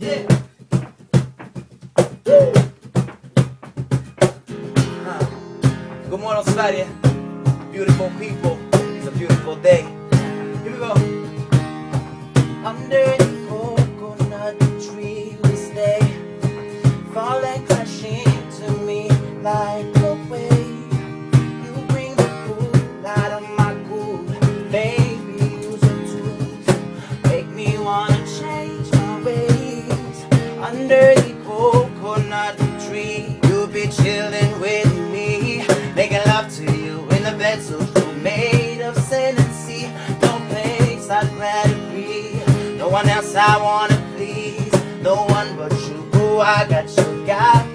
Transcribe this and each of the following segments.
Yeah. Good morning, Sverige. Beautiful people. It's a beautiful day. Here we go. Under Under the coconut tree, You'll be chilling with me. Making love to you in the bed so true. made of sand and sea, no place I'd rather be. No one else I wanna please. No one but you. Ooh, I got you. Got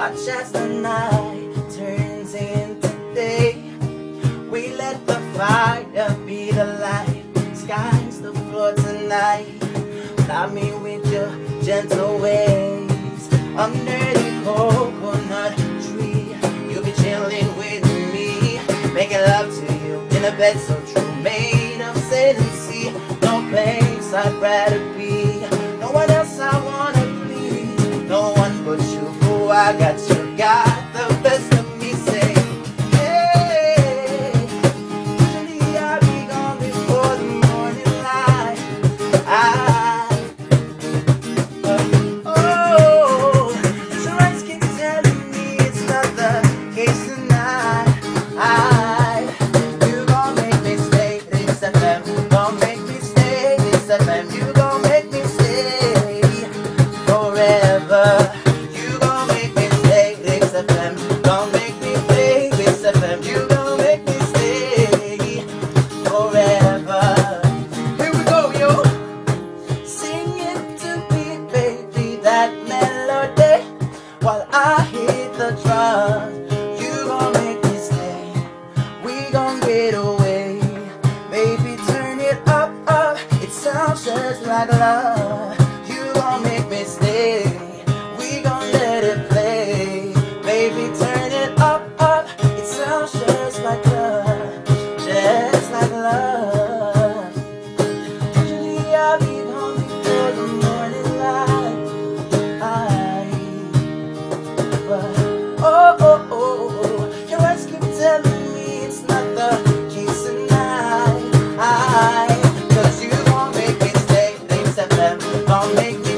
Watch as the night turns into day. We let the fire be the light. Sky's the floor tonight. Fly me with your gentle ways. Under the coconut tree, You'll be chilling with me. Making love to you in a bed so true. made of sand and sea. No place I'd rather be. No one else I wanna please. No one but you. Ooh, I got you. While I hit the drums. You gon' make me stay, we gon' get away. Baby, turn it up, up. It sounds just like love. make